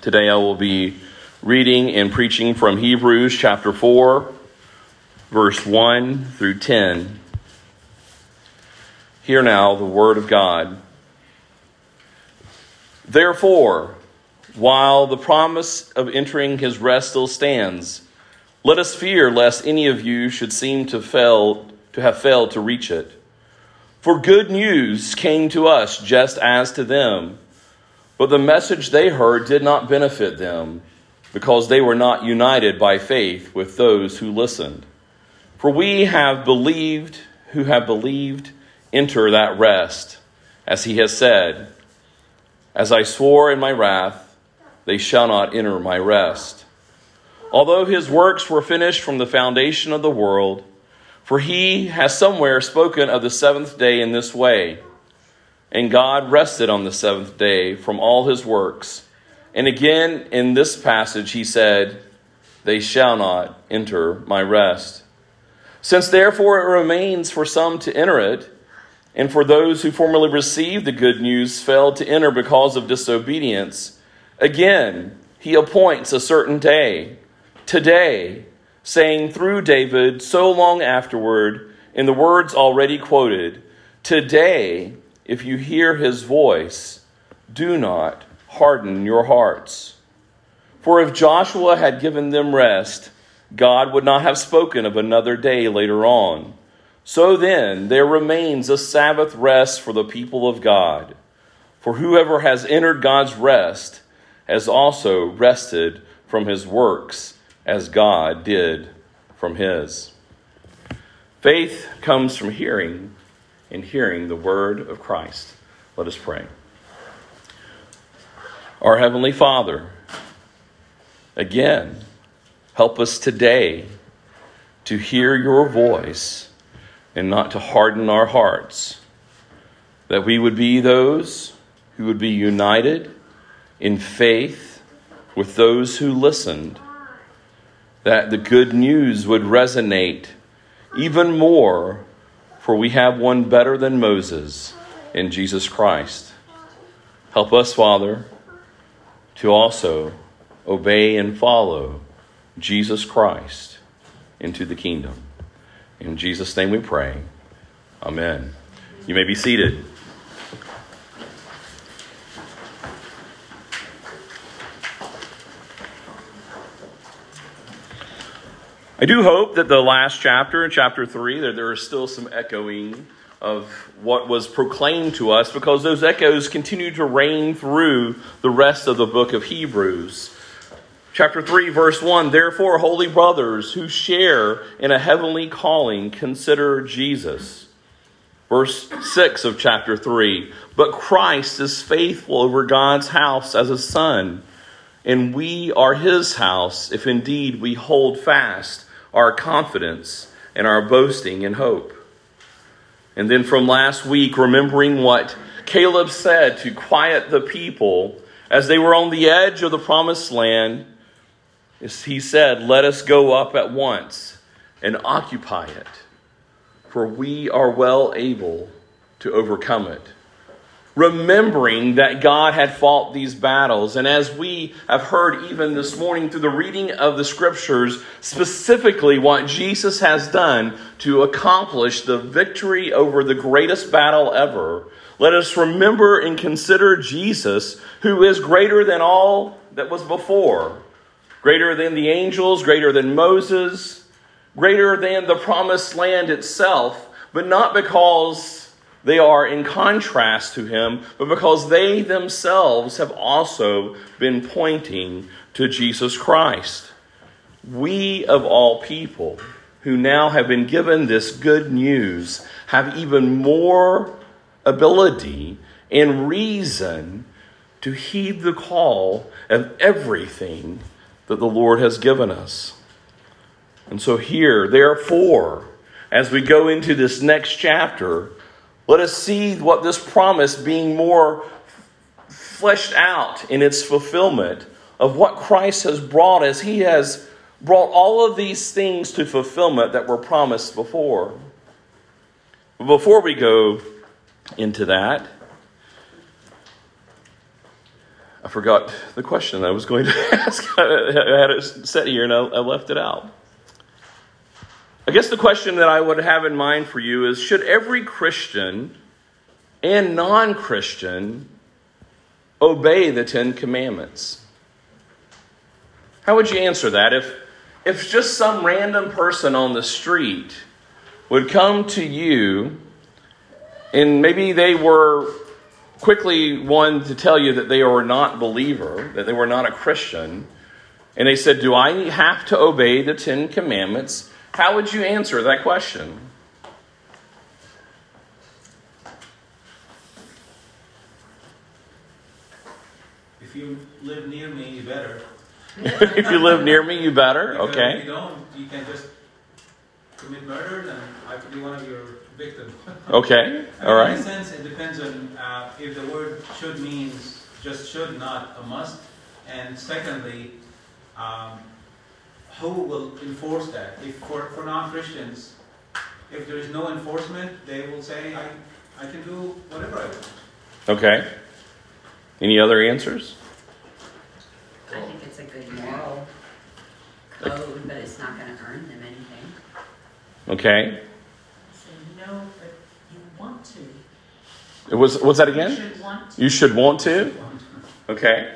Today I will be reading and preaching from Hebrews chapter 4, verse 1 through 10. Hear now the word of God. Therefore, while the promise of entering his rest still stands, let us fear lest any of you should seem to fail to have failed to reach it. For good news came to us just as to them, but the message they heard did not benefit them, because they were not united by faith with those who listened. For we have believed who have believed enter that rest, as he has said, As I swore in my wrath, they shall not enter my rest. Although his works were finished from the foundation of the world, for he has somewhere spoken of the seventh day in this way And God rested on the seventh day from all his works. And again in this passage he said, They shall not enter my rest. Since therefore it remains for some to enter it, and for those who formerly received the good news failed to enter because of disobedience, again he appoints a certain day, today, saying through David so long afterward, in the words already quoted, Today, if you hear his voice, do not harden your hearts. For if Joshua had given them rest, God would not have spoken of another day later on. So then, there remains a Sabbath rest for the people of God. For whoever has entered God's rest has also rested from his works, as God did from his. Faith comes from hearing, and hearing the word of Christ. Let us pray. Our Heavenly Father, again, help us today to hear your voice and not to harden our hearts, that we would be those who would be united in faith with those who listened, that the good news would resonate even more, for we have one better than Moses in Jesus Christ. Help us, Father, to also obey and follow Jesus Christ into the kingdom. In Jesus' name we pray. Amen. You may be seated. I do hope that the last chapter, chapter 3, that there is still some echoing of what was proclaimed to us because those echoes continue to reign through the rest of the book of Hebrews. Chapter 3, verse 1 Therefore, holy brothers who share in a heavenly calling, consider Jesus. Verse 6 of chapter 3 But Christ is faithful over God's house as a son, and we are his house if indeed we hold fast our confidence and our boasting and hope. And then from last week, remembering what Caleb said to quiet the people as they were on the edge of the promised land, he said, Let us go up at once and occupy it, for we are well able to overcome it remembering that God had fought these battles. And as we have heard even this morning through the reading of the scriptures, specifically what Jesus has done to accomplish the victory over the greatest battle ever, let us remember and consider Jesus, who is greater than all that was before, greater than the angels, greater than Moses, greater than the promised land itself, but not because they are in contrast to him, but because they themselves have also been pointing to Jesus Christ. We, of all people, who now have been given this good news, have even more ability and reason to heed the call of everything that the Lord has given us. And so, here, therefore, as we go into this next chapter, let us see what this promise being more fleshed out in its fulfillment of what Christ has brought as he has brought all of these things to fulfillment that were promised before. Before we go into that, I forgot the question I was going to ask. I had it set here and I left it out. I guess the question that I would have in mind for you is should every Christian and non Christian obey the Ten Commandments? How would you answer that if, if just some random person on the street would come to you and maybe they were quickly one to tell you that they were not believer, that they were not a Christian, and they said, Do I have to obey the Ten Commandments? How would you answer that question? If you live near me, you better. if you live near me, you better. Because okay. If you don't, you can just commit murder, and I could be one of your victims. okay. All right. In a sense, it depends on uh, if the word should means just should, not a must. And secondly, um, who will enforce that? If for, for non-Christians, if there is no enforcement, they will say, I, I can do whatever I want. Okay. Any other answers? I think it's a good moral code, but it's not gonna earn them anything. Okay. Say no, but you want to. It was what's that You again? should want to. You should want to. Okay.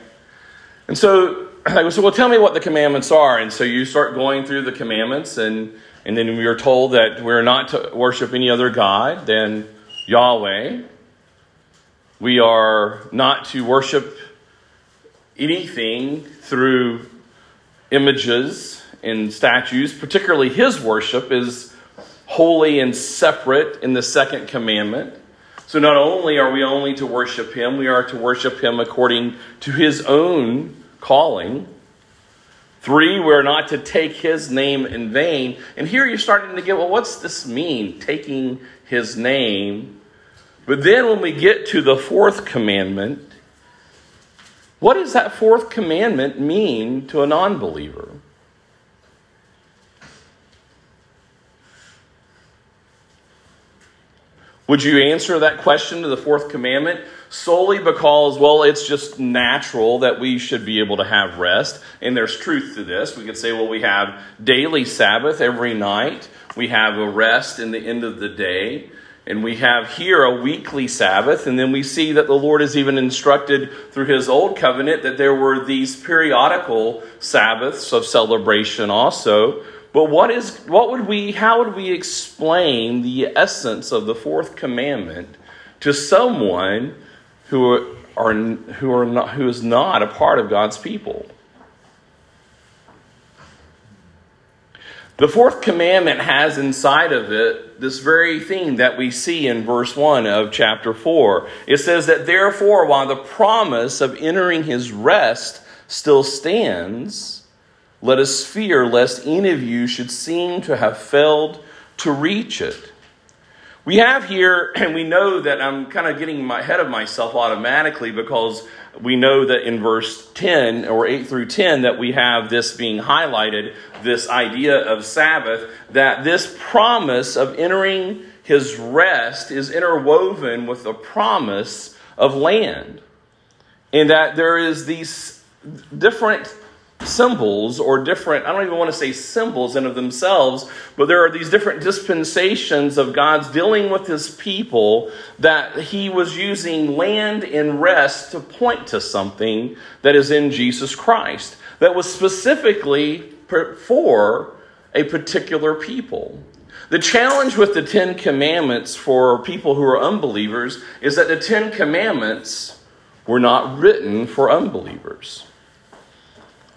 And so I so well tell me what the commandments are. And so you start going through the commandments and and then we are told that we're not to worship any other God than Yahweh. We are not to worship anything through images and statues, particularly his worship is holy and separate in the second commandment. So not only are we only to worship him, we are to worship him according to his own calling. Three, we're not to take his name in vain. And here you're starting to get, well, what's this mean, taking his name? But then when we get to the fourth commandment, what does that fourth commandment mean to a non believer? Would you answer that question to the fourth commandment solely because, well, it's just natural that we should be able to have rest? And there's truth to this. We could say, well, we have daily Sabbath every night, we have a rest in the end of the day. And we have here a weekly Sabbath, and then we see that the Lord is even instructed through his old covenant that there were these periodical Sabbaths of celebration also. But what is what would we how would we explain the essence of the fourth commandment to someone who are who are not who is not a part of God's people? The fourth commandment has inside of it this very thing that we see in verse 1 of chapter 4. It says that therefore, while the promise of entering his rest still stands, let us fear lest any of you should seem to have failed to reach it. We have here, and we know that I'm kind of getting my head of myself automatically because we know that in verse 10 or 8 through 10 that we have this being highlighted, this idea of Sabbath, that this promise of entering his rest is interwoven with the promise of land. And that there is these different symbols or different, I don't even want to say symbols in of themselves, but there are these different dispensations of God's dealing with his people that he was using land and rest to point to something that is in Jesus Christ that was specifically for a particular people. The challenge with the Ten Commandments for people who are unbelievers is that the Ten Commandments were not written for unbelievers.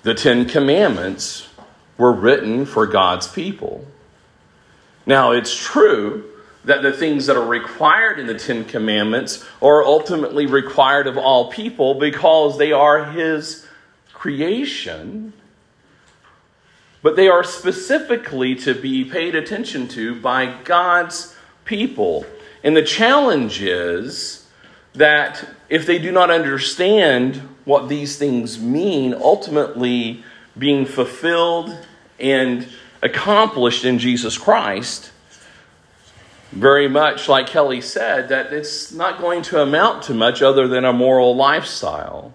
The Ten Commandments were written for God's people. Now, it's true that the things that are required in the Ten Commandments are ultimately required of all people because they are His creation, but they are specifically to be paid attention to by God's people. And the challenge is that if they do not understand what these things mean, ultimately being fulfilled and accomplished in Jesus Christ, very much like Kelly said, that it's not going to amount to much other than a moral lifestyle.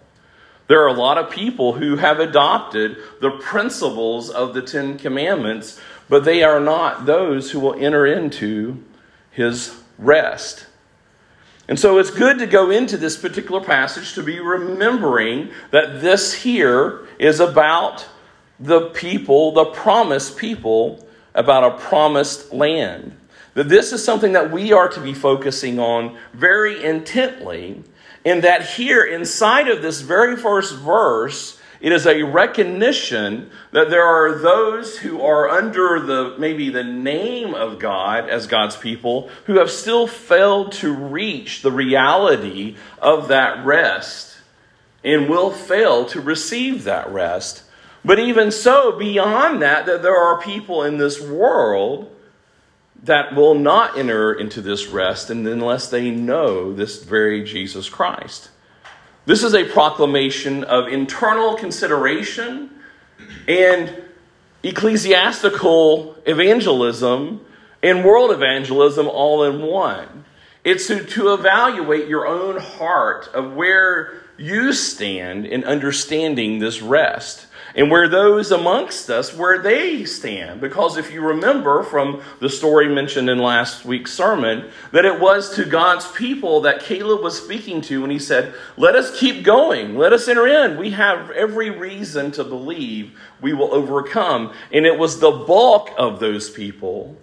There are a lot of people who have adopted the principles of the Ten Commandments, but they are not those who will enter into his rest. And so it's good to go into this particular passage to be remembering that this here is about the people, the promised people, about a promised land. That this is something that we are to be focusing on very intently, and that here inside of this very first verse, it is a recognition that there are those who are under the maybe the name of God as God's people who have still failed to reach the reality of that rest and will fail to receive that rest. But even so, beyond that, that there are people in this world that will not enter into this rest unless they know this very Jesus Christ. This is a proclamation of internal consideration and ecclesiastical evangelism and world evangelism all in one. It's to, to evaluate your own heart of where you stand in understanding this rest and where those amongst us where they stand. Because if you remember from the story mentioned in last week's sermon that it was to god's people that caleb was speaking to when he said let us keep going. Let us enter in. We have every reason to believe we will overcome. And it was the bulk of those people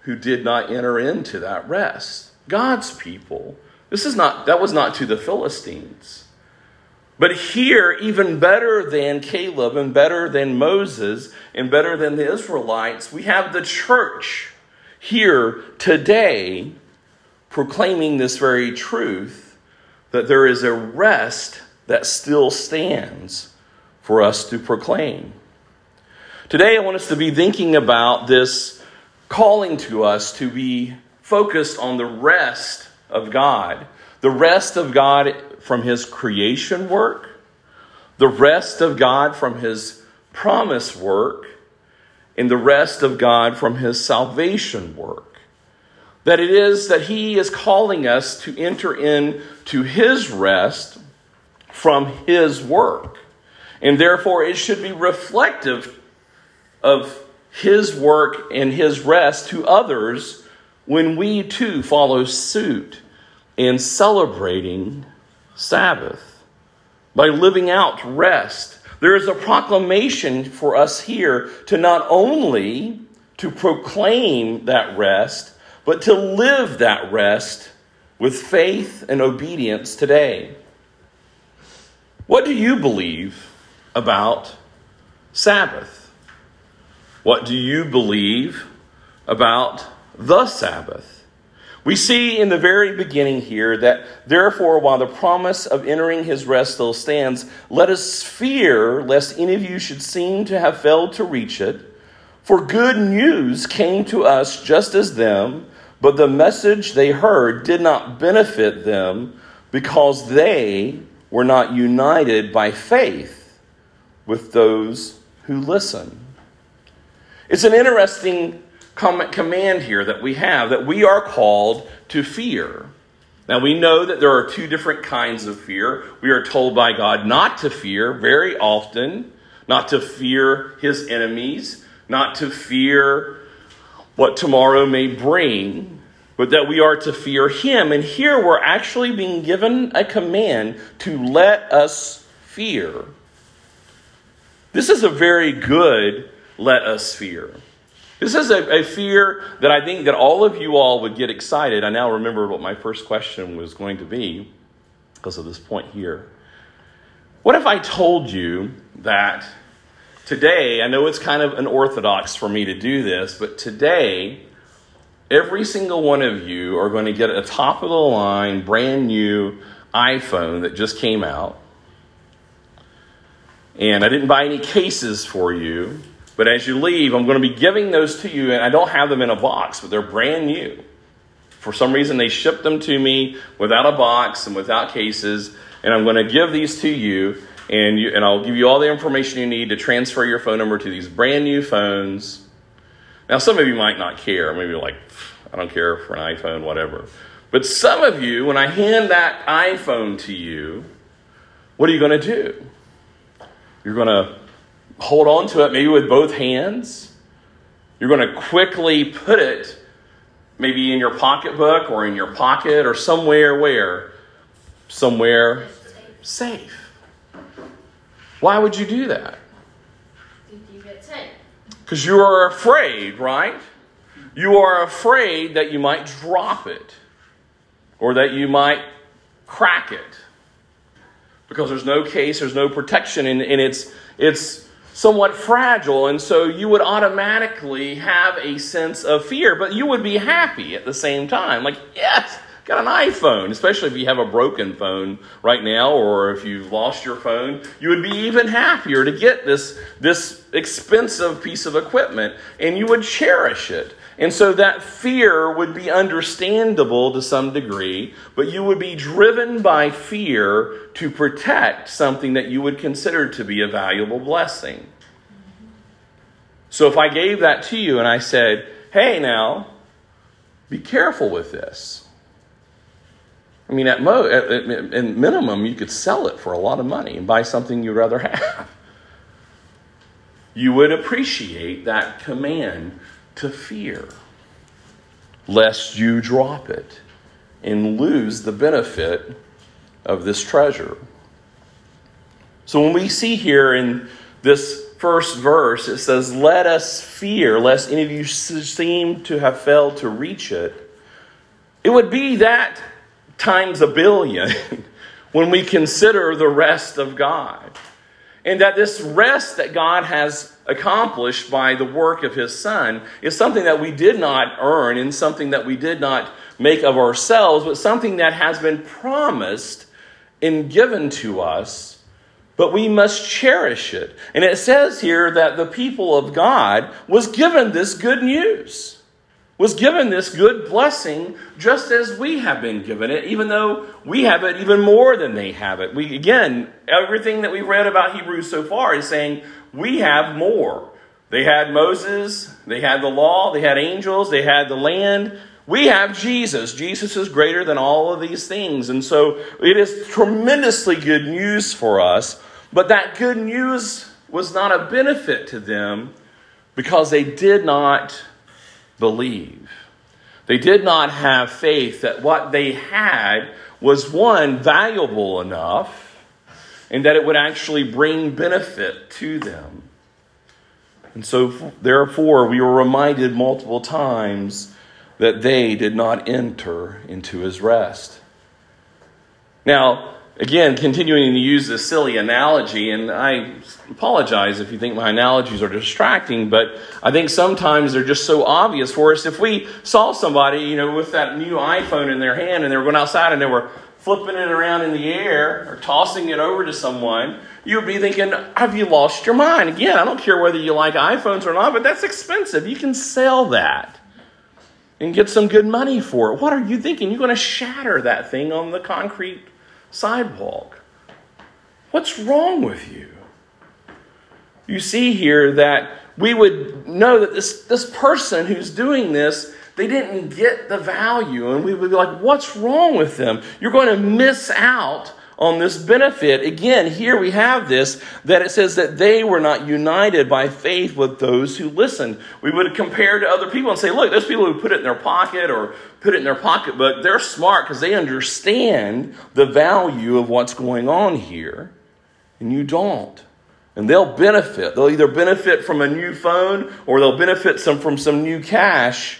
who did not enter into that rest. God's people. This is not that was not to the philistines but here, even better than Caleb and better than Moses and better than the Israelites, we have the church here today proclaiming this very truth that there is a rest that still stands for us to proclaim. Today, I want us to be thinking about this calling to us to be focused on the rest of God. The rest of God from his creation work, the rest of God from his promise work, and the rest of God from his salvation work. That it is that he is calling us to enter into his rest from his work. And therefore, it should be reflective of his work and his rest to others when we too follow suit in celebrating Sabbath, by living out rest. There is a proclamation for us here to not only to proclaim that rest, but to live that rest with faith and obedience today. What do you believe about Sabbath? What do you believe about the Sabbath? We see in the very beginning here that, therefore, while the promise of entering his rest still stands, let us fear lest any of you should seem to have failed to reach it. For good news came to us just as them, but the message they heard did not benefit them because they were not united by faith with those who listen. It's an interesting command here that we have that we are called to fear. Now, we know that there are two different kinds of fear. We are told by God not to fear very often, not to fear his enemies, not to fear what tomorrow may bring, but that we are to fear him. And here we're actually being given a command to let us fear. This is a very good let us fear. This is a, a, fear that I think that all of you all would get excited. I now remember what my first question was going to be because of this point here. What if I told you that today, I know it's kind of unorthodox for me to do this, but today, every single one of you are going to get a top of the line, brand new iPhone that just came out. And I didn't buy any cases for you. But as you leave, I'm going to be giving those to you, and I don't have them in a box, but they're brand new. For some reason, they shipped them to me without a box and without cases, and I'm going to give these to you, and, you, and I'll give you all the information you need to transfer your phone number to these brand new phones. Now, some of you might not care. Maybe you're like, I don't care for an iPhone, whatever. But some of you, when I hand that iPhone to you, what are you going to do? You're going to hold on to it maybe with both hands. You're going to quickly put it maybe in your pocketbook or in your pocket or somewhere where? Somewhere safe. Why would you do that? Because you are afraid, right? You are afraid that you might drop it or that you might crack it because there's no case, there's no protection, and, and it's, it's somewhat fragile. And so you would automatically have a sense of fear, but you would be happy at the same time. Like, yes, got an iPhone, especially if you have a broken phone right now or if you've lost your phone, you would be even happier to get this, this expensive piece of equipment and you would cherish it. And so that fear would be understandable to some degree, but you would be driven by fear to protect something that you would consider to be a valuable blessing. So if I gave that to you and I said, hey, now, be careful with this. I mean, at, mo- at, at, at minimum, you could sell it for a lot of money and buy something you'd rather have. You would appreciate that command to fear, lest you drop it and lose the benefit of this treasure. So when we see here in this first verse, it says, Let us fear, lest any of you seem to have failed to reach it. It would be that times a billion when we consider the rest of God. And that this rest that God has accomplished by the work of His Son is something that we did not earn and something that we did not make of ourselves, but something that has been promised and given to us, but we must cherish it. And it says here that the people of God was given this good news was given this good blessing just as we have been given it, even though we have it even more than they have it. We, again, everything that we've read about Hebrews so far is saying we have more. They had Moses, they had the law, they had angels, they had the land. We have Jesus. Jesus is greater than all of these things. And so it is tremendously good news for us. But that good news was not a benefit to them because they did not believe. They did not have faith that what they had was one, valuable enough, and that it would actually bring benefit to them. And so, therefore, we were reminded multiple times that they did not enter into his rest. Now, again, continuing to use this silly analogy, and I apologize if you think my analogies are distracting, but I think sometimes they're just so obvious for us. If we saw somebody, you know, with that new iPhone in their hand and they were going outside and they were flipping it around in the air or tossing it over to someone, you would be thinking, have you lost your mind? Again, I don't care whether you like iPhones or not, but that's expensive. You can sell that and get some good money for it. What are you thinking? You're going to shatter that thing on the concrete sidewalk. What's wrong with you? You see here that we would know that this, this person who's doing this, they didn't get the value. And we would be like, what's wrong with them? You're going to miss out on this benefit. Again, here we have this that it says that they were not united by faith with those who listened. We would compare to other people and say, look, those people who put it in their pocket or put it in their pocketbook, they're smart because they understand the value of what's going on here, and you don't. And they'll benefit. They'll either benefit from a new phone or they'll benefit some from some new cash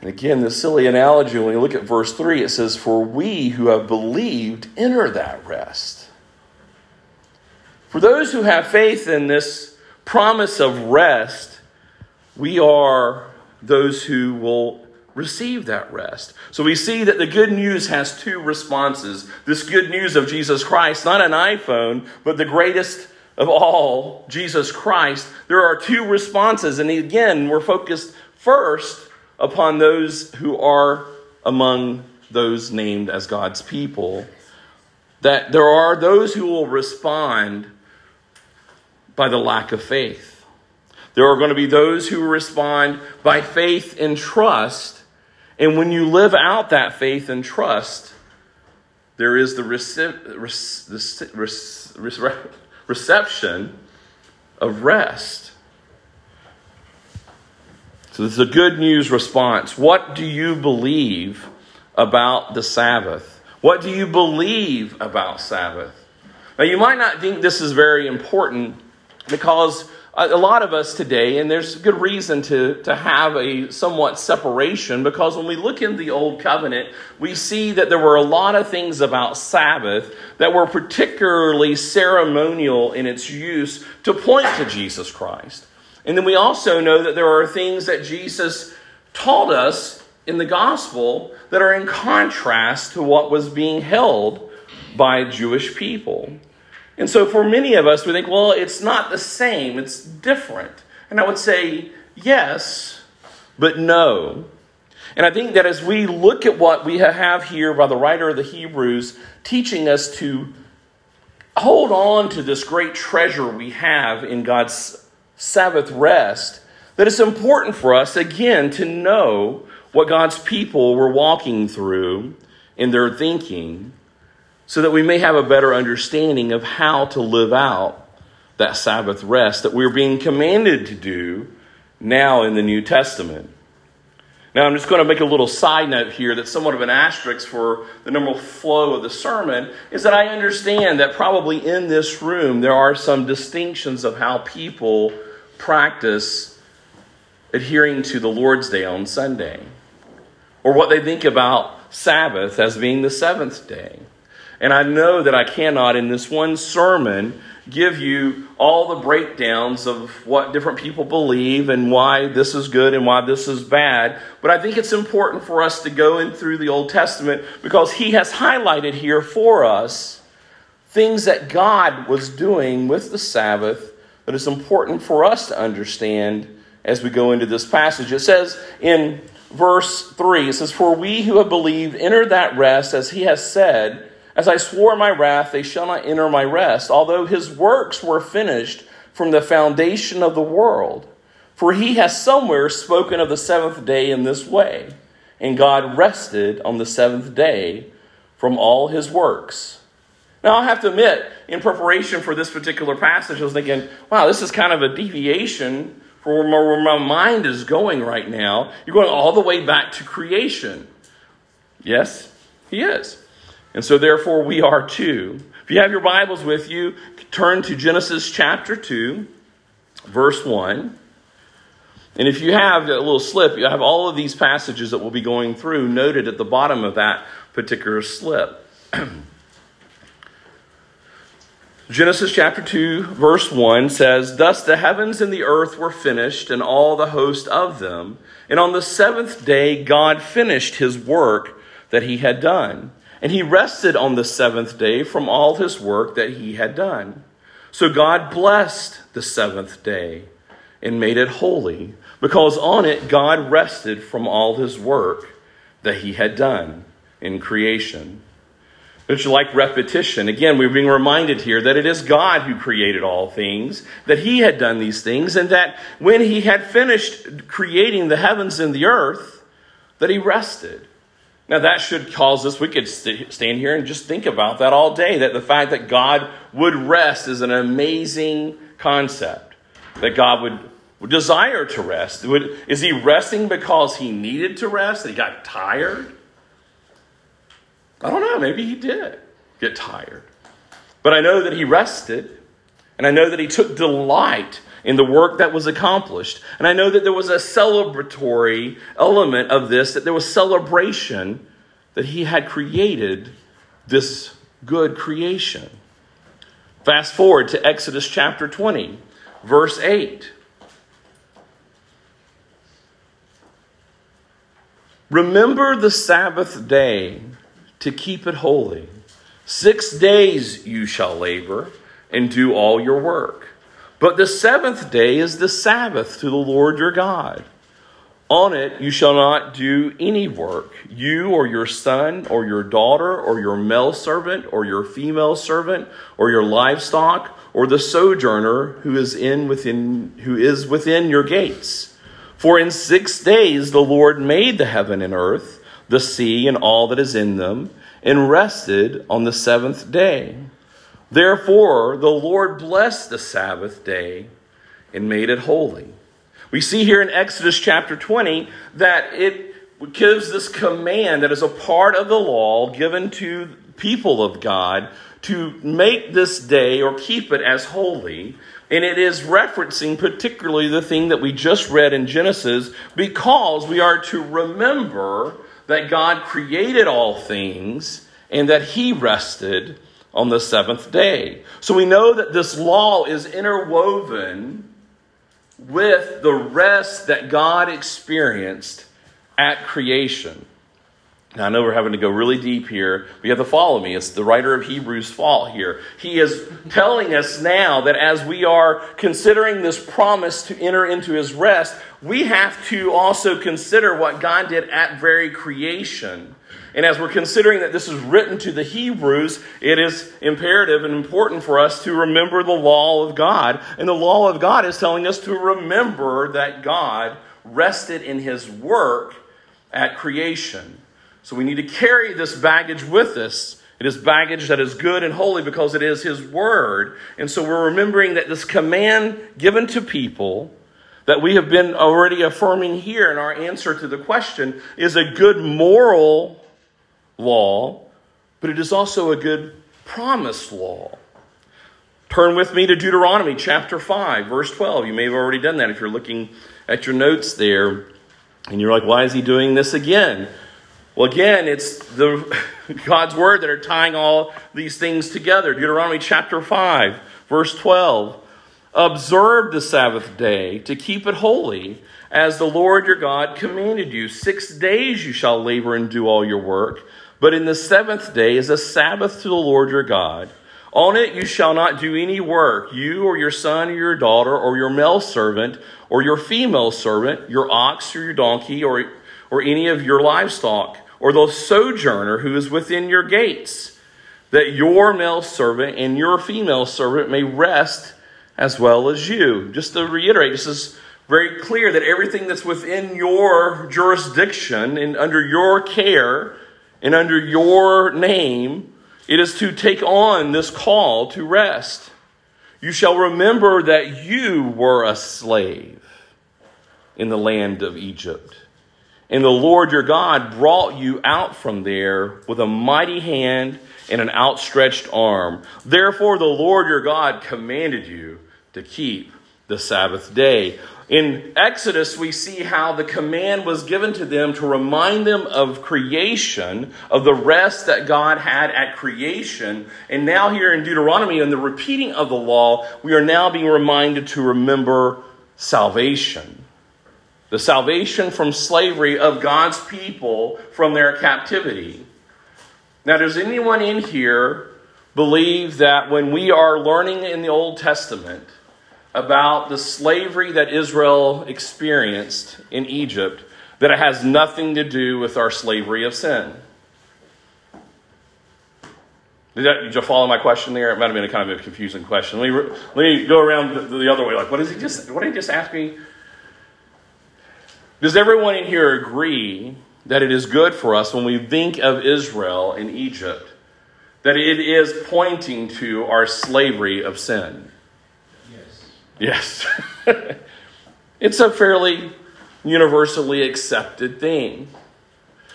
and again, this silly analogy, when you look at verse 3, it says, For we who have believed enter that rest. For those who have faith in this promise of rest, we are those who will receive that rest. So we see that the good news has two responses. This good news of Jesus Christ, not an iPhone, but the greatest of all, Jesus Christ. There are two responses. And again, we're focused first upon those who are among those named as God's people. That there are those who will respond by the lack of faith. There are going to be those who respond by faith and trust. And when you live out that faith and trust, there is the reception of rest. So, this is a good news response. What do you believe about the Sabbath? What do you believe about Sabbath? Now, you might not think this is very important because a lot of us today, and there's good reason to, to have a somewhat separation because when we look in the Old Covenant, we see that there were a lot of things about Sabbath that were particularly ceremonial in its use to point to Jesus Christ. And then we also know that there are things that Jesus taught us in the gospel that are in contrast to what was being held by Jewish people. And so for many of us, we think, well, it's not the same, it's different. And I would say, yes, but no. And I think that as we look at what we have here by the writer of the Hebrews, teaching us to hold on to this great treasure we have in God's Sabbath rest, that it's important for us, again, to know what God's people were walking through in their thinking so that we may have a better understanding of how to live out that Sabbath rest that we're being commanded to do now in the New Testament. Now, I'm just going to make a little side note here that's somewhat of an asterisk for the normal flow of the sermon is that I understand that probably in this room there are some distinctions of how people practice adhering to the Lord's Day on Sunday or what they think about Sabbath as being the seventh day. And I know that I cannot, in this one sermon, give you all the breakdowns of what different people believe and why this is good and why this is bad. But I think it's important for us to go in through the Old Testament because he has highlighted here for us things that God was doing with the Sabbath that is important for us to understand as we go into this passage. It says in verse 3, it says, For we who have believed enter that rest, as he has said, as I swore my wrath, they shall not enter my rest, although his works were finished from the foundation of the world. For he has somewhere spoken of the seventh day in this way. And God rested on the seventh day from all his works. Now, I have to admit, in preparation for this particular passage, I was thinking, wow, this is kind of a deviation from where my mind is going right now. You're going all the way back to creation. Yes, he is. And so, therefore, we are too. If you have your Bibles with you, turn to Genesis chapter 2, verse 1. And if you have a little slip, you have all of these passages that we'll be going through noted at the bottom of that particular slip. Genesis chapter 2, verse 1 says, Thus the heavens and the earth were finished, and all the host of them. And on the seventh day, God finished his work that he had done. And he rested on the seventh day from all his work that he had done. So God blessed the seventh day and made it holy, because on it God rested from all his work that he had done in creation. Don't you like repetition? Again, we're being reminded here that it is God who created all things, that He had done these things, and that when He had finished creating the heavens and the earth, that He rested. Now, that should cause us, we could st- stand here and just think about that all day. That the fact that God would rest is an amazing concept. That God would, would desire to rest. Would, is He resting because He needed to rest? That He got tired? I don't know. Maybe He did get tired. But I know that He rested, and I know that He took delight in the work that was accomplished. And I know that there was a celebratory element of this, that there was celebration that he had created this good creation. Fast forward to Exodus chapter 20, verse 8. Remember the Sabbath day to keep it holy. Six days you shall labor and do all your work. But the seventh day is the Sabbath to the Lord your God. On it you shall not do any work, you or your son or your daughter or your male servant or your female servant or your livestock or the sojourner who is in within who is within your gates. For in 6 days the Lord made the heaven and earth, the sea and all that is in them, and rested on the seventh day. Therefore, the Lord blessed the Sabbath day and made it holy. We see here in Exodus chapter 20 that it gives this command that is a part of the law given to people of God to make this day or keep it as holy. And it is referencing particularly the thing that we just read in Genesis because we are to remember that God created all things and that He rested on the seventh day. So we know that this law is interwoven with the rest that God experienced at creation. Now, I know we're having to go really deep here, but you have to follow me. It's the writer of Hebrews' fault here. He is telling us now that as we are considering this promise to enter into his rest, we have to also consider what God did at very creation. And as we're considering that this is written to the Hebrews, it is imperative and important for us to remember the law of God. And the law of God is telling us to remember that God rested in his work at creation. So we need to carry this baggage with us. It is baggage that is good and holy because it is His Word. And so we're remembering that this command given to people that we have been already affirming here in our answer to the question is a good moral law, but it is also a good promise law. Turn with me to Deuteronomy chapter 5, verse 12. You may have already done that if you're looking at your notes there. And you're like, why is he doing this again? Well, again, it's the God's word that are tying all these things together. Deuteronomy chapter 5, verse 12. Observe the Sabbath day to keep it holy, as the Lord your God commanded you. Six days you shall labor and do all your work, but in the seventh day is a Sabbath to the Lord your God. On it you shall not do any work, you or your son or your daughter, or your male servant, or your female servant, your ox or your donkey, or, or any of your livestock or the sojourner who is within your gates, that your male servant and your female servant may rest as well as you. Just to reiterate, this is very clear that everything that's within your jurisdiction and under your care and under your name, it is to take on this call to rest. You shall remember that you were a slave in the land of Egypt and the Lord your God brought you out from there with a mighty hand and an outstretched arm. Therefore, the Lord your God commanded you to keep the Sabbath day. In Exodus, we see how the command was given to them to remind them of creation, of the rest that God had at creation. And now, here in Deuteronomy, in the repeating of the law, we are now being reminded to remember salvation the salvation from slavery of God's people from their captivity. Now, does anyone in here believe that when we are learning in the Old Testament about the slavery that Israel experienced in Egypt, that it has nothing to do with our slavery of sin? Did, that, did you follow my question there? It might have been a kind of a confusing question. Let me, let me go around the, the other way. Like, what, is he just, what did he just ask me? Does everyone in here agree that it is good for us when we think of Israel in Egypt, that it is pointing to our slavery of sin? Yes. It's a fairly universally accepted thing.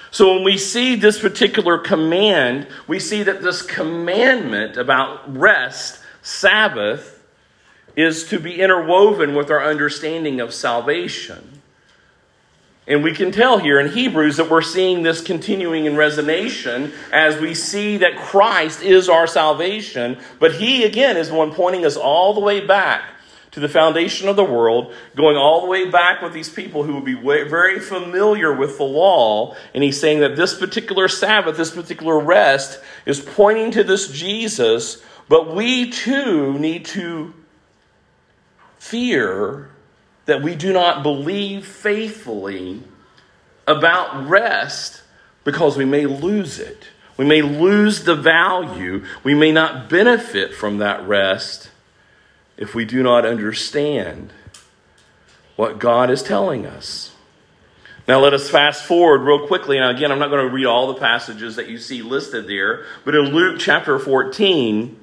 So when we see this particular command, we see that this commandment about rest, Sabbath, is to be interwoven with our understanding of salvation. And we can tell here in Hebrews that we're seeing this continuing in resonation as we see that Christ is our salvation. But He, again, is the one pointing us all the way back to the foundation of the world, going all the way back with these people who would be very familiar with the law. And He's saying that this particular Sabbath, this particular rest, is pointing to this Jesus. But we too need to fear that we do not believe faithfully about rest because we may lose it. We may lose the value. We may not benefit from that rest if we do not understand what God is telling us. Now let us fast forward real quickly. Now, again, I'm not going to read all the passages that you see listed there, but in Luke chapter 14,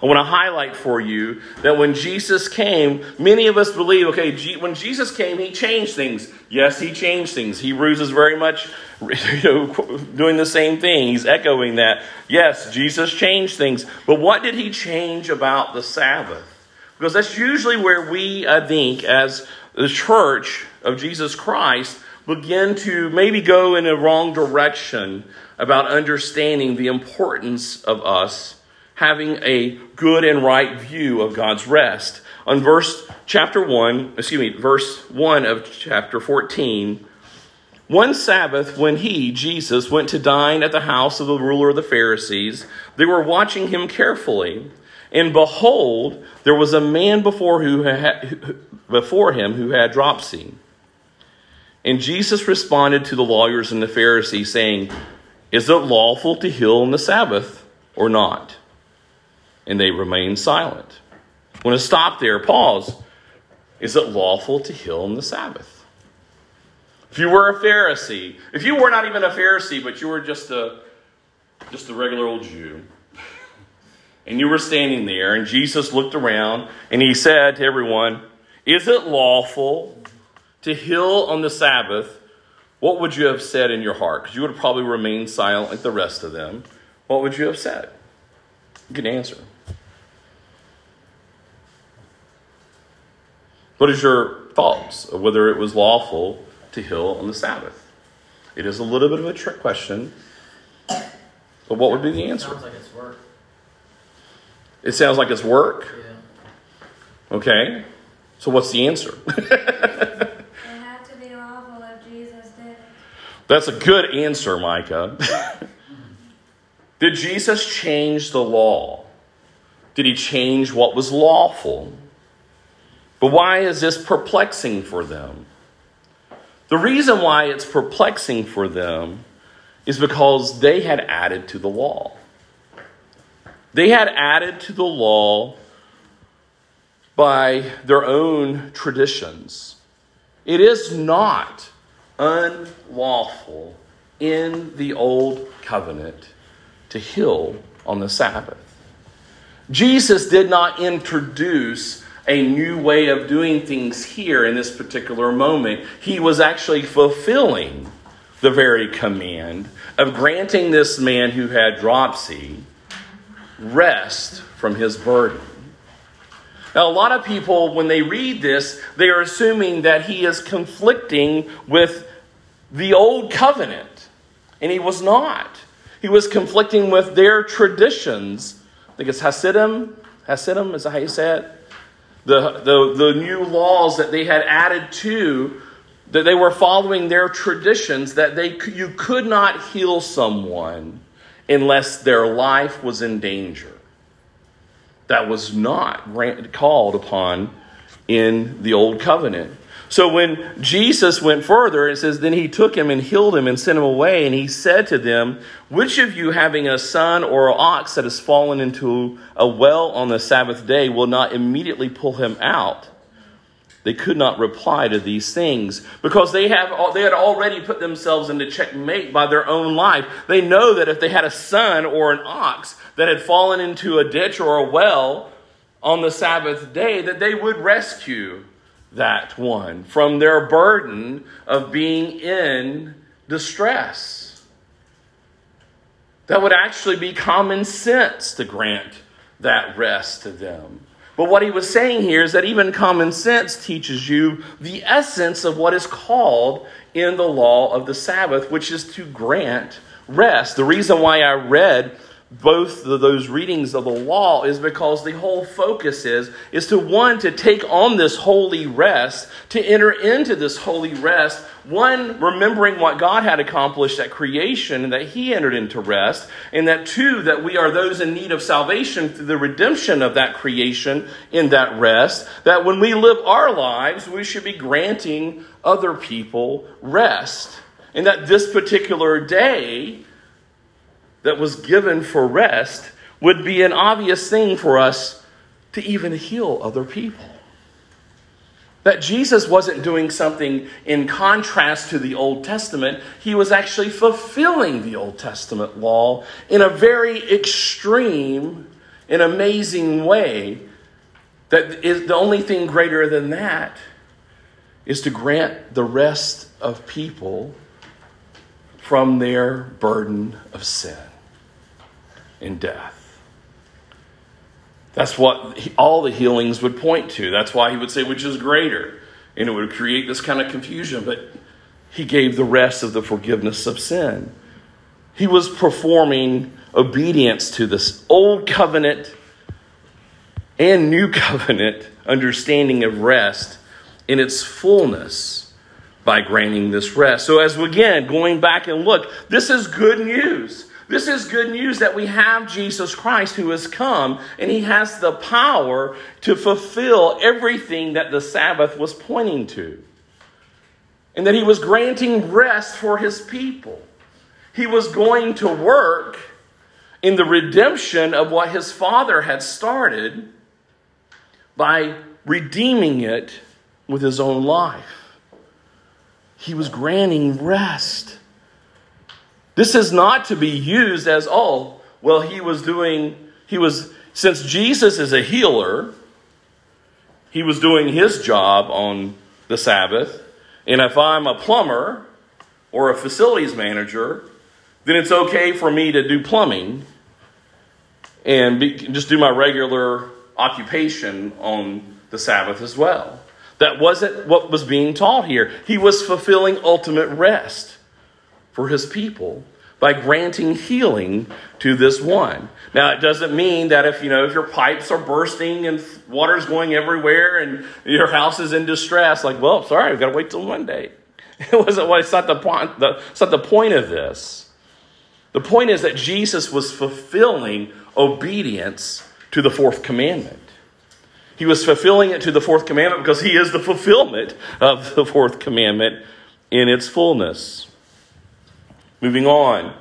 I want to highlight for you that when Jesus came, many of us believe, okay, when Jesus came, he changed things. Yes, he changed things. Hebrews is very much you know, doing the same thing. He's echoing that. Yes, Jesus changed things. But what did he change about the Sabbath? Because that's usually where we, I think, as the church of Jesus Christ, begin to maybe go in a wrong direction about understanding the importance of us having a good and right view of God's rest. On verse chapter 1, excuse me, verse 1 of chapter 14, one Sabbath, when he, Jesus, went to dine at the house of the ruler of the Pharisees, they were watching him carefully. And behold, there was a man before, who had, before him who had dropsy. And Jesus responded to the lawyers and the Pharisees, saying, Is it lawful to heal on the Sabbath or not? and they remained silent. I want to stop there, pause. Is it lawful to heal on the Sabbath? If you were a Pharisee, if you were not even a Pharisee, but you were just a just a regular old Jew, and you were standing there, and Jesus looked around and he said to everyone, Is it lawful to heal on the Sabbath? What would you have said in your heart? Because you would have probably remained silent like the rest of them. What would you have said? Good answer. What is your thoughts of whether it was lawful to heal on the Sabbath? It is a little bit of a trick question, but what would be the answer? It sounds like it's. It sounds like it's work? Yeah. Okay. So what's the answer? It had to be lawful if Jesus did. That's a good answer, Micah. Did Jesus change the law? Did he change what was lawful? But why is this perplexing for them? The reason why it's perplexing for them is because they had added to the law. They had added to the law by their own traditions. It is not unlawful in the old covenant to heal on the Sabbath. Jesus did not introduce a new way of doing things here in this particular moment. He was actually fulfilling the very command of granting this man who had dropsy rest from his burden. Now, a lot of people, when they read this, they are assuming that he is conflicting with the old covenant, and he was not. He was conflicting with their traditions. I think it's Hasidim. Hasidim, is that how you say it? the, the, the new laws that they had added to, that they were following their traditions, that they, you could not heal someone unless their life was in danger. That was not called upon in the Old Covenant. So when Jesus went further, it says, Then he took him and healed him and sent him away. And he said to them, Which of you, having a son or an ox that has fallen into a well on the Sabbath day, will not immediately pull him out? They could not reply to these things because they, have, they had already put themselves into checkmate by their own life. They know that if they had a son or an ox that had fallen into a ditch or a well on the Sabbath day, that they would rescue that one from their burden of being in distress. That would actually be common sense to grant that rest to them. But what he was saying here is that even common sense teaches you the essence of what is called in the law of the Sabbath, which is to grant rest. The reason why I read both of those readings of the law is because the whole focus is is to one to take on this holy rest to enter into this holy rest one remembering what god had accomplished at creation and that he entered into rest and that two that we are those in need of salvation through the redemption of that creation in that rest that when we live our lives we should be granting other people rest and that this particular day that was given for rest would be an obvious thing for us to even heal other people. That Jesus wasn't doing something in contrast to the Old Testament. He was actually fulfilling the Old Testament law in a very extreme and amazing way. That is the only thing greater than that is to grant the rest of people from their burden of sin and death. That's what all the healings would point to. That's why he would say, which is greater? And it would create this kind of confusion. But he gave the rest of the forgiveness of sin. He was performing obedience to this old covenant and new covenant understanding of rest in its fullness by granting this rest. So, as we, again, going back and look, this is good news. This is good news that we have Jesus Christ who has come and he has the power to fulfill everything that the Sabbath was pointing to. And that he was granting rest for his people. He was going to work in the redemption of what his father had started by redeeming it with his own life. He was granting rest. This is not to be used as, oh, well, he was doing, he was, since Jesus is a healer, he was doing his job on the Sabbath. And if I'm a plumber or a facilities manager, then it's okay for me to do plumbing and be, just do my regular occupation on the Sabbath as well. That wasn't what was being taught here. He was fulfilling ultimate rest for his people by granting healing to this one. Now, it doesn't mean that if, you know, if your pipes are bursting and water's going everywhere and your house is in distress, like, well, sorry, we've got to wait till Monday. It wasn't what, it's not the point, the, it's not the point of this. The point is that Jesus was fulfilling obedience to the fourth commandment. He was fulfilling it to the fourth commandment because he is the fulfillment of the fourth commandment in its fullness. Moving on.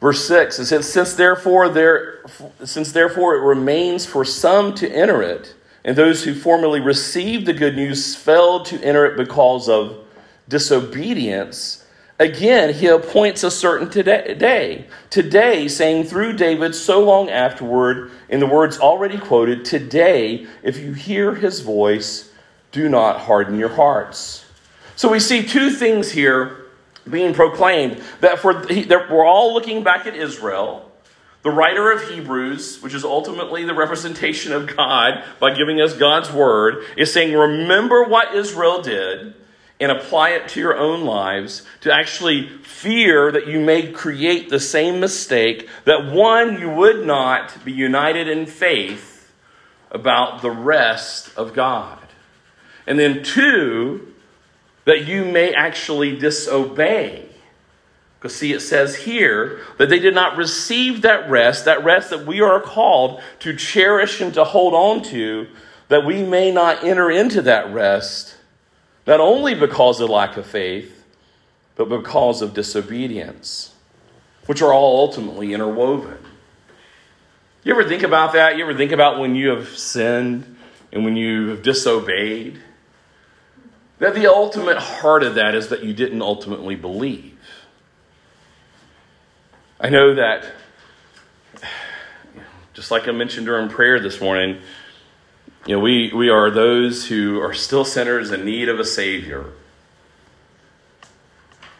Verse 6 it says, Since therefore there since therefore it remains for some to enter it, and those who formerly received the good news failed to enter it because of disobedience, again he appoints a certain day. Today, saying through David so long afterward, in the words already quoted, today, if you hear his voice, do not harden your hearts. So we see two things here being proclaimed that for we're all looking back at Israel. The writer of Hebrews, which is ultimately the representation of God by giving us God's word, is saying, Remember what Israel did and apply it to your own lives to actually fear that you may create the same mistake, that one, you would not be united in faith about the rest of God. And then two, that you may actually disobey. Because, see, it says here that they did not receive that rest, that rest that we are called to cherish and to hold on to, that we may not enter into that rest, not only because of lack of faith, but because of disobedience, which are all ultimately interwoven. You ever think about that? You ever think about when you have sinned and when you have disobeyed? That the ultimate heart of that is that you didn't ultimately believe. I know that, just like I mentioned during prayer this morning, you know, we, we are those who are still sinners in need of a Savior.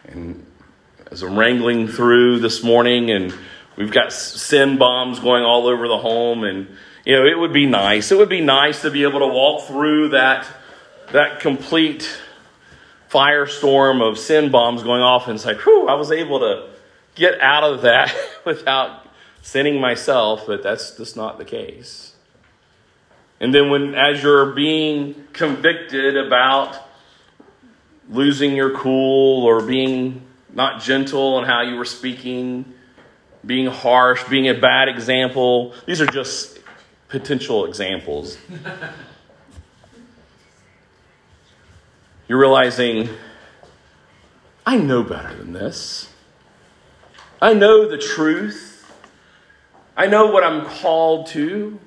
And as I'm wrangling through this morning, and we've got sin bombs going all over the home, and, you know, it would be nice. It would be nice to be able to walk through that that complete firestorm of sin bombs going off and say, whew, I was able to get out of that without sinning myself, but that's just not the case. And then when as you're being convicted about losing your cool or being not gentle in how you were speaking, being harsh, being a bad example, these are just potential examples. You're realizing, I know better than this. I know the truth. I know what I'm called to.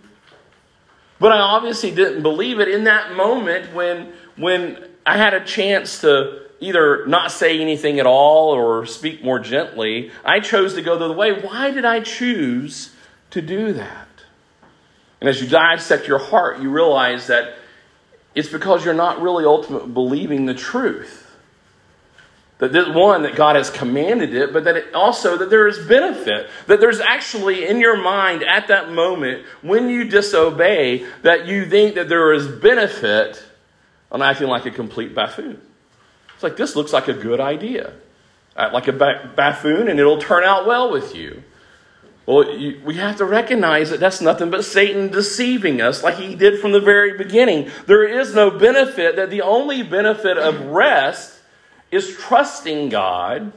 But I obviously didn't believe it in that moment when, when I had a chance to either not say anything at all or speak more gently. I chose to go the other way. Why did I choose to do that? And as you dissect your heart, you realize that it's because you're not really ultimately believing the truth. That this, one, that God has commanded it, but that it also that there is benefit. That there's actually in your mind at that moment when you disobey that you think that there is benefit on acting like a complete buffoon. It's like this looks like a good idea, Act like a buffoon, and it'll turn out well with you. Well, you, we have to recognize that that's nothing but Satan deceiving us, like he did from the very beginning. There is no benefit. That the only benefit of rest is trusting God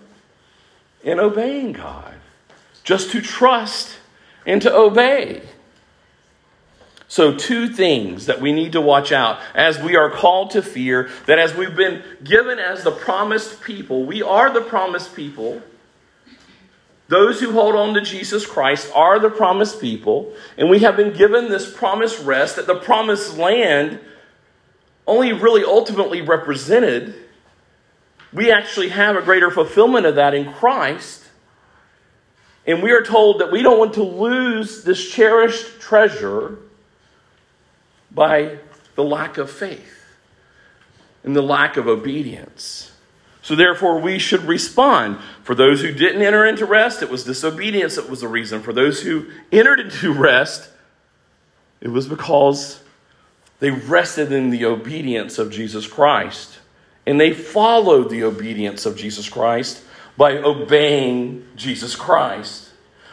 and obeying God. Just to trust and to obey. So, two things that we need to watch out as we are called to fear that as we've been given as the promised people, we are the promised people. Those who hold on to Jesus Christ are the promised people, and we have been given this promised rest that the promised land only really ultimately represented we actually have a greater fulfillment of that in Christ. And we are told that we don't want to lose this cherished treasure by the lack of faith and the lack of obedience. So, therefore, we should respond. For those who didn't enter into rest, it was disobedience that was the reason. For those who entered into rest, it was because they rested in the obedience of Jesus Christ. And they followed the obedience of Jesus Christ by obeying Jesus Christ.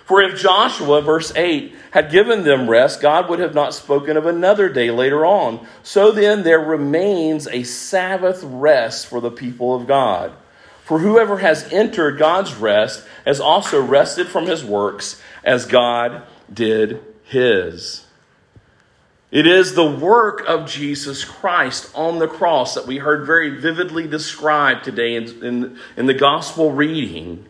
For if Joshua, verse 8, had given them rest, God would have not spoken of another day later on. So then there remains a Sabbath rest for the people of God. For whoever has entered God's rest has also rested from his works as God did his. It is the work of Jesus Christ on the cross that we heard very vividly described today in, in, in, the gospel reading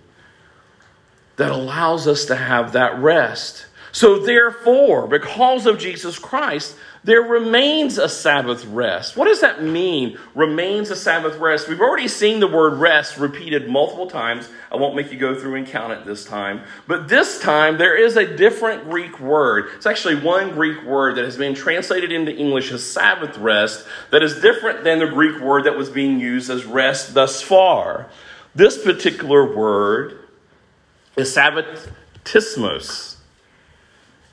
that allows us to have that rest. So, therefore, because of Jesus Christ, there remains a Sabbath rest. What does that mean? Remains a Sabbath rest. We've already seen the word rest repeated multiple times. I won't make you go through and count it this time. But this time, there is a different Greek word. It's actually one Greek word that has been translated into English as Sabbath rest that is different than the Greek word that was being used as rest thus far. This particular word is Sabbatismos.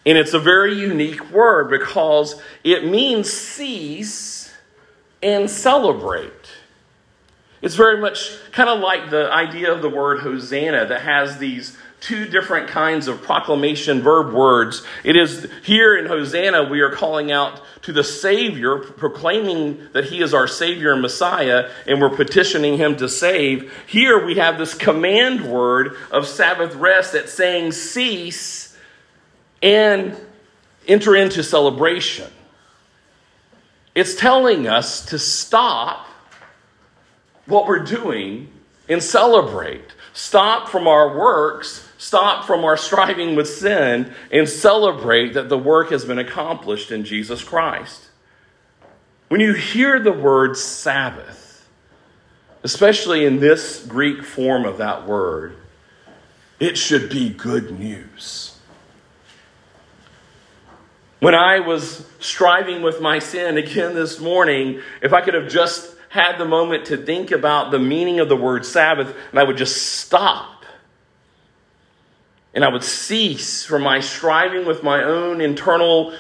And it's a very unique word because it means cease and celebrate. It's very much kind of like the idea of the word Hosanna that has these two different kinds of proclamation verb words. It is here in Hosanna, we are calling out to the Savior, proclaiming that He is our Savior and Messiah, and we're petitioning Him to save. Here we have this command word of Sabbath rest that's saying cease and enter into celebration. It's telling us to stop what we're doing and celebrate. Stop from our works, stop from our striving with sin, and celebrate that the work has been accomplished in Jesus Christ. When you hear the word Sabbath, especially in this Greek form of that word, it should be good news. When I was striving with my sin again this morning, if I could have just had the moment to think about the meaning of the word Sabbath, and I would just stop. And I would cease from my striving with my own internal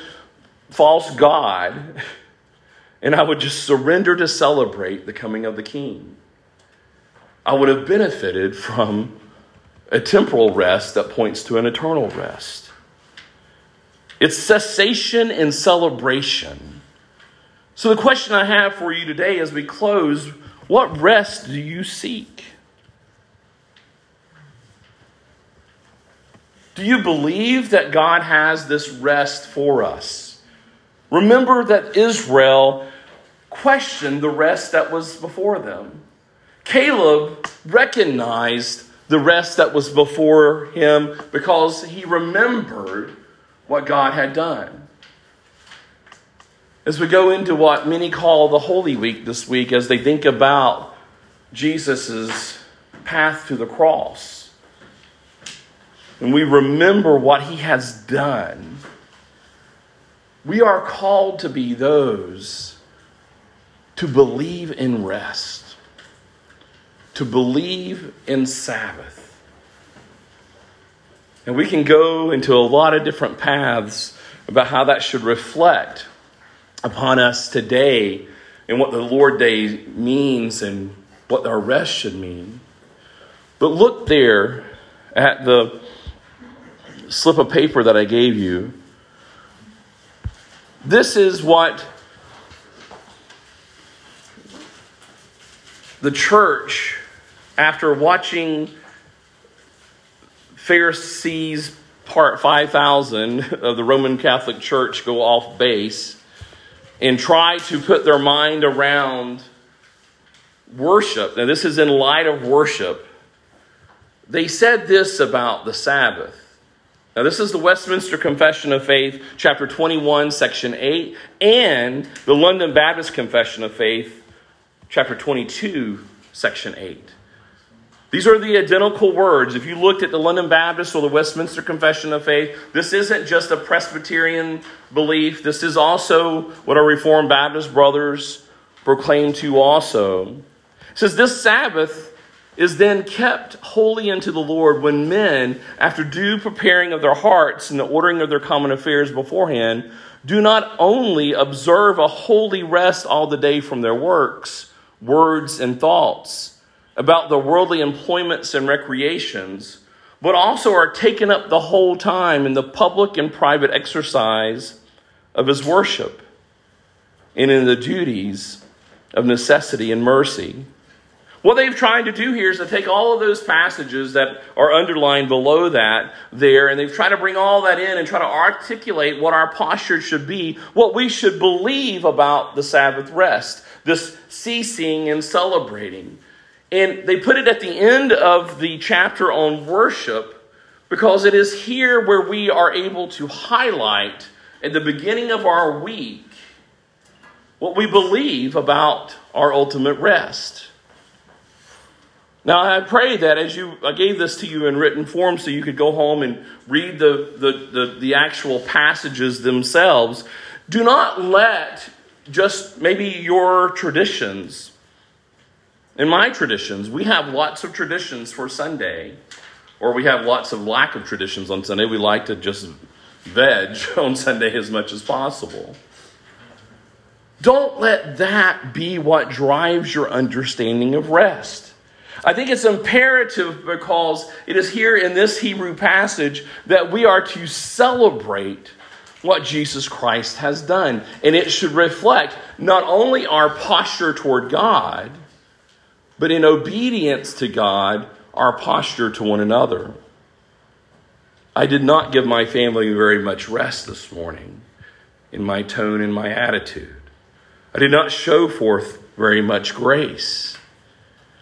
false God, and I would just surrender to celebrate the coming of the King. I would have benefited from a temporal rest that points to an eternal rest. It's cessation and celebration. So, the question I have for you today as we close what rest do you seek? Do you believe that God has this rest for us? Remember that Israel questioned the rest that was before them. Caleb recognized the rest that was before him because he remembered what God had done. As we go into what many call the Holy Week this week, as they think about Jesus' path to the cross, and we remember what he has done, we are called to be those to believe in rest, to believe in Sabbath. And we can go into a lot of different paths about how that should reflect upon us today and what the Lord Day means and what our rest should mean. But look there at the slip of paper that I gave you. This is what the church, after watching Pharisees part 5,000 of the Roman Catholic Church go off base and try to put their mind around worship. Now, this is in light of worship. They said this about the Sabbath. Now, this is the Westminster Confession of Faith, chapter 21, section 8, and the London Baptist Confession of Faith, chapter 22, section 8. These are the identical words. If you looked at the London Baptist or the Westminster Confession of Faith, this isn't just a Presbyterian belief. This is also what our Reformed Baptist brothers proclaim to also. It says, This Sabbath is then kept holy unto the Lord when men, after due preparing of their hearts and the ordering of their common affairs beforehand, do not only observe a holy rest all the day from their works, words, and thoughts about their worldly employments and recreations, but also are taken up the whole time in the public and private exercise of his worship and in the duties of necessity and mercy what they've tried to do here is to take all of those passages that are underlined below that there, and they've tried to bring all that in and try to articulate what our posture should be, what we should believe about the Sabbath rest, this ceasing and celebrating. And they put it at the end of the chapter on worship because it is here where we are able to highlight at the beginning of our week what we believe about our ultimate rest. Now, I pray that as you, I gave this to you in written form so you could go home and read the, the, the, the actual passages themselves. Do not let just maybe your traditions, in my traditions, we have lots of traditions for Sunday, or we have lots of lack of traditions on Sunday. We like to just veg on Sunday as much as possible. Don't let that be what drives your understanding of rest. I think it's imperative because it is here in this Hebrew passage that we are to celebrate what Jesus Christ has done. And it should reflect not only our posture toward God, but in obedience to God, our posture to one another. I did not give my family very much rest this morning in my tone and my attitude. I did not show forth very much grace.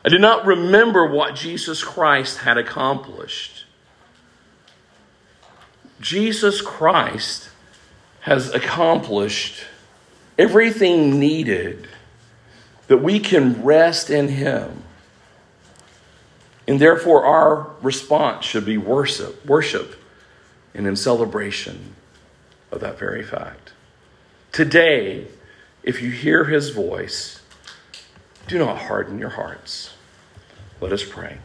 I did not remember what Jesus Christ had accomplished. Jesus Christ has accomplished everything needed that we can rest in Him. And therefore, our response should be worship, worship, and in celebration of that very fact. Today, if you hear His voice, do not harden your hearts. Let us pray.